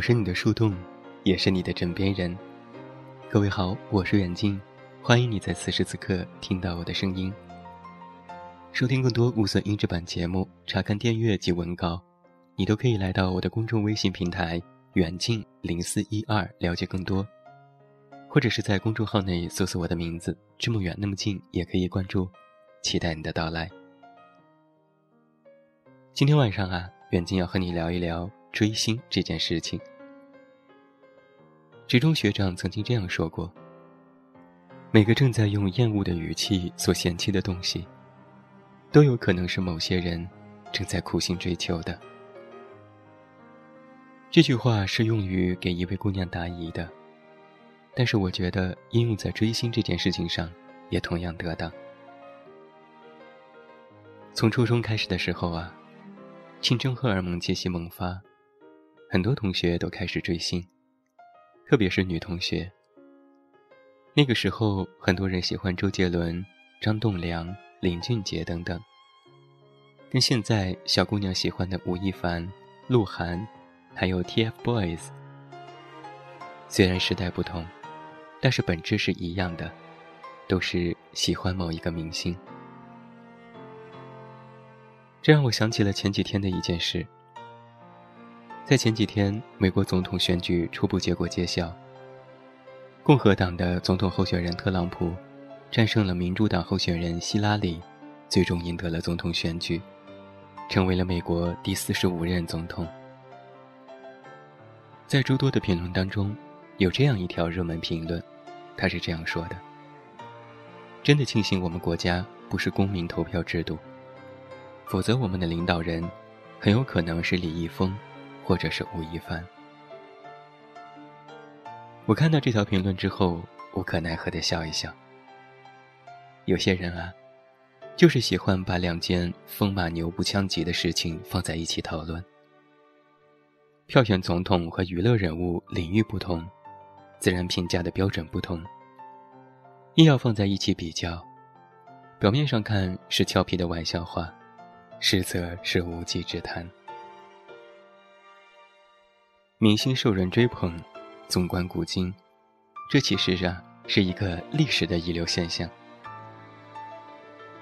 我是你的树洞，也是你的枕边人。各位好，我是远近，欢迎你在此时此刻听到我的声音。收听更多无损音质版节目，查看电阅及文稿，你都可以来到我的公众微信平台“远近零四一二”了解更多，或者是在公众号内搜索我的名字“这么远那么近”，也可以关注。期待你的到来。今天晚上啊，远近要和你聊一聊。追星这件事情，职中学长曾经这样说过：每个正在用厌恶的语气所嫌弃的东西，都有可能是某些人正在苦心追求的。这句话是用于给一位姑娘答疑的，但是我觉得应用在追星这件事情上也同样得当。从初中开始的时候啊，青春荷尔蒙气息萌发。很多同学都开始追星，特别是女同学。那个时候，很多人喜欢周杰伦、张栋梁、林俊杰等等，跟现在小姑娘喜欢的吴亦凡、鹿晗，还有 TFBOYS。虽然时代不同，但是本质是一样的，都是喜欢某一个明星。这让我想起了前几天的一件事。在前几天，美国总统选举初步结果揭晓。共和党的总统候选人特朗普战胜了民主党候选人希拉里，最终赢得了总统选举，成为了美国第四十五任总统。在诸多的评论当中，有这样一条热门评论，他是这样说的：“真的庆幸我们国家不是公民投票制度，否则我们的领导人很有可能是李易峰。”或者是吴亦凡。我看到这条评论之后，无可奈何的笑一笑。有些人啊，就是喜欢把两件风马牛不相及的事情放在一起讨论。票选总统和娱乐人物领域不同，自然评价的标准不同，硬要放在一起比较，表面上看是俏皮的玩笑话，实则是无稽之谈。明星受人追捧，纵观古今，这其实上是一个历史的遗留现象。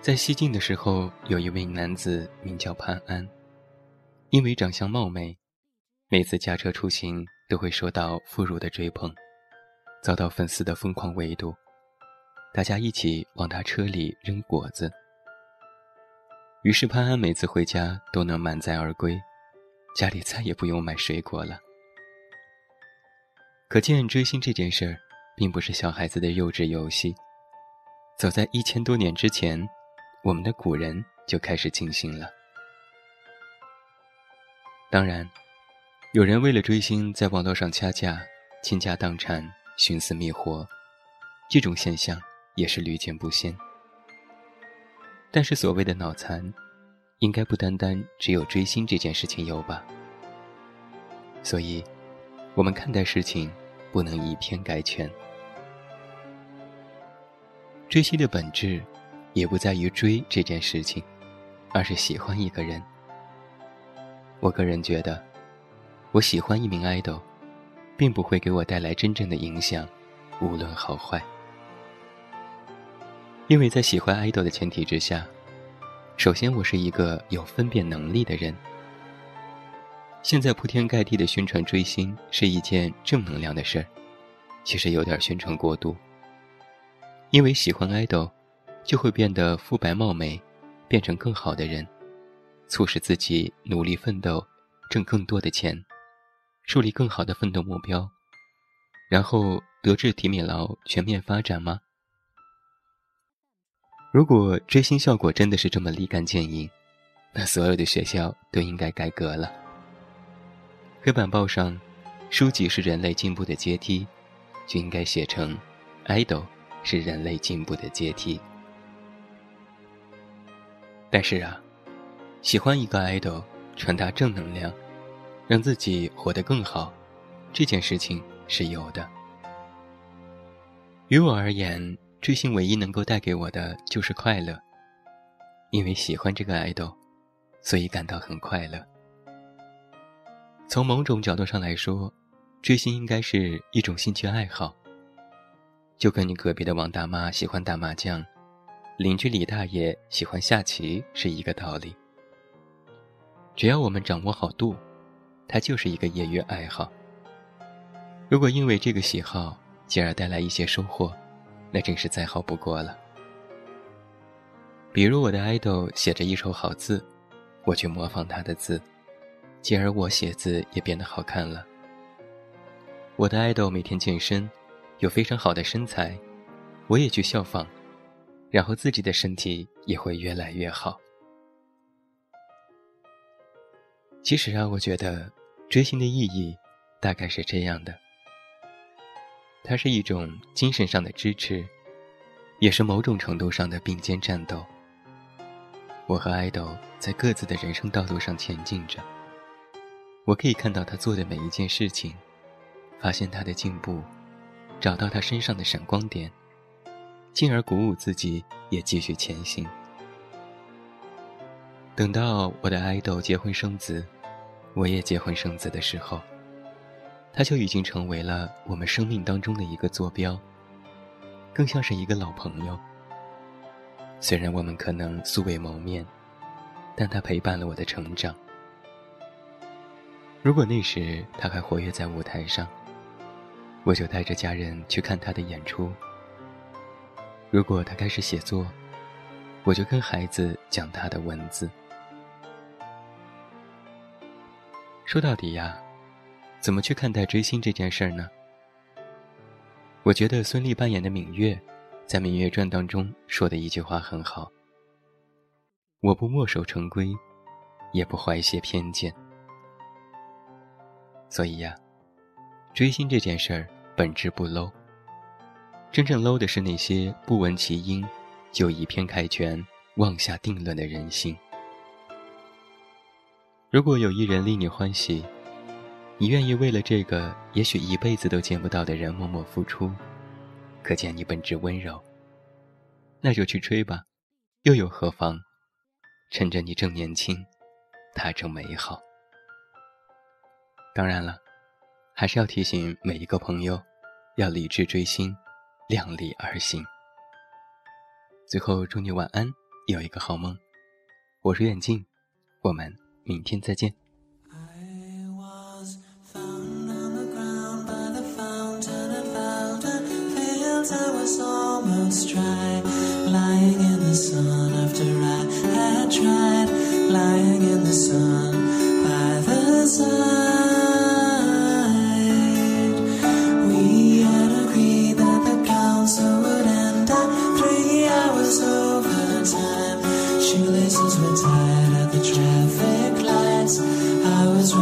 在西晋的时候，有一位男子名叫潘安，因为长相貌美，每次驾车出行都会受到妇孺的追捧，遭到粉丝的疯狂围堵，大家一起往他车里扔果子。于是潘安每次回家都能满载而归，家里再也不用买水果了。可见追星这件事儿，并不是小孩子的幼稚游戏。早在一千多年之前，我们的古人就开始进行了。当然，有人为了追星在网络上掐架、倾家荡产、寻死觅活，这种现象也是屡见不鲜。但是所谓的脑残，应该不单单只有追星这件事情有吧？所以。我们看待事情，不能以偏概全。追星的本质，也不在于追这件事情，而是喜欢一个人。我个人觉得，我喜欢一名 idol，并不会给我带来真正的影响，无论好坏。因为在喜欢 idol 的前提之下，首先我是一个有分辨能力的人。现在铺天盖地的宣传追星是一件正能量的事儿，其实有点宣传过度。因为喜欢爱豆，就会变得肤白貌美，变成更好的人，促使自己努力奋斗，挣更多的钱，树立更好的奋斗目标，然后德智体美劳全面发展吗？如果追星效果真的是这么立竿见影，那所有的学校都应该改革了。黑板报上，书籍是人类进步的阶梯，就应该写成，idol 是人类进步的阶梯。但是啊，喜欢一个 idol，传达正能量，让自己活得更好，这件事情是有的。于我而言，追星唯一能够带给我的就是快乐，因为喜欢这个 idol，所以感到很快乐。从某种角度上来说，追星应该是一种兴趣爱好，就跟你隔壁的王大妈喜欢打麻将，邻居李大爷喜欢下棋是一个道理。只要我们掌握好度，它就是一个业余爱好。如果因为这个喜好，进而带来一些收获，那真是再好不过了。比如我的爱豆写着一手好字，我去模仿他的字，进而我写字也变得好看了。我的爱豆每天健身，有非常好的身材，我也去效仿，然后自己的身体也会越来越好。其实啊，我觉得追星的意义大概是这样的：它是一种精神上的支持，也是某种程度上的并肩战斗。我和爱豆在各自的人生道路上前进着，我可以看到他做的每一件事情。发现他的进步，找到他身上的闪光点，进而鼓舞自己也继续前行。等到我的爱豆结婚生子，我也结婚生子的时候，他就已经成为了我们生命当中的一个坐标，更像是一个老朋友。虽然我们可能素未谋面，但他陪伴了我的成长。如果那时他还活跃在舞台上，我就带着家人去看他的演出。如果他开始写作，我就跟孩子讲他的文字。说到底呀，怎么去看待追星这件事儿呢？我觉得孙俪扮演的芈月，在《芈月传》当中说的一句话很好：“我不墨守成规，也不怀些偏见。”所以呀，追星这件事儿。本质不 low，真正 low 的是那些不闻其音就以偏概全、妄下定论的人心。如果有一人令你欢喜，你愿意为了这个也许一辈子都见不到的人默默付出，可见你本质温柔。那就去追吧，又有何妨？趁着你正年轻，他正美好。当然了，还是要提醒每一个朋友。要理智追星，量力而行。最后，祝你晚安，有一个好梦。我是远近，我们明天再见。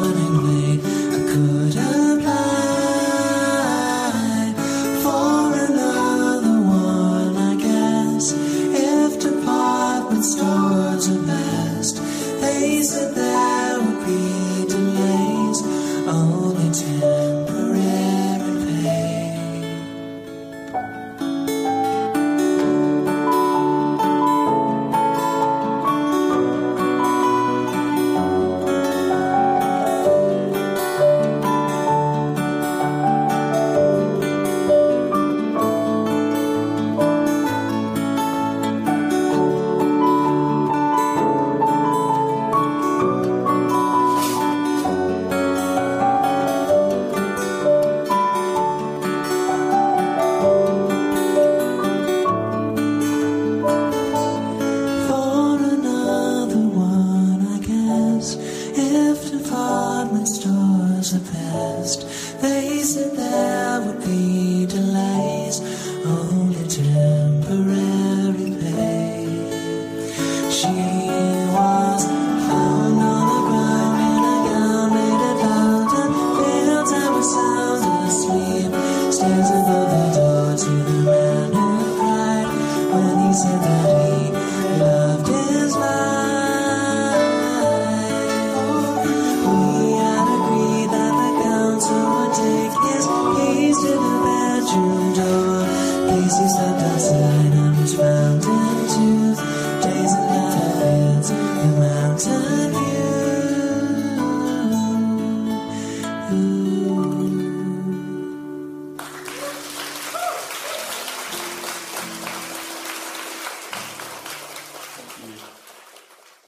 summoning If department stores are best, they said there would be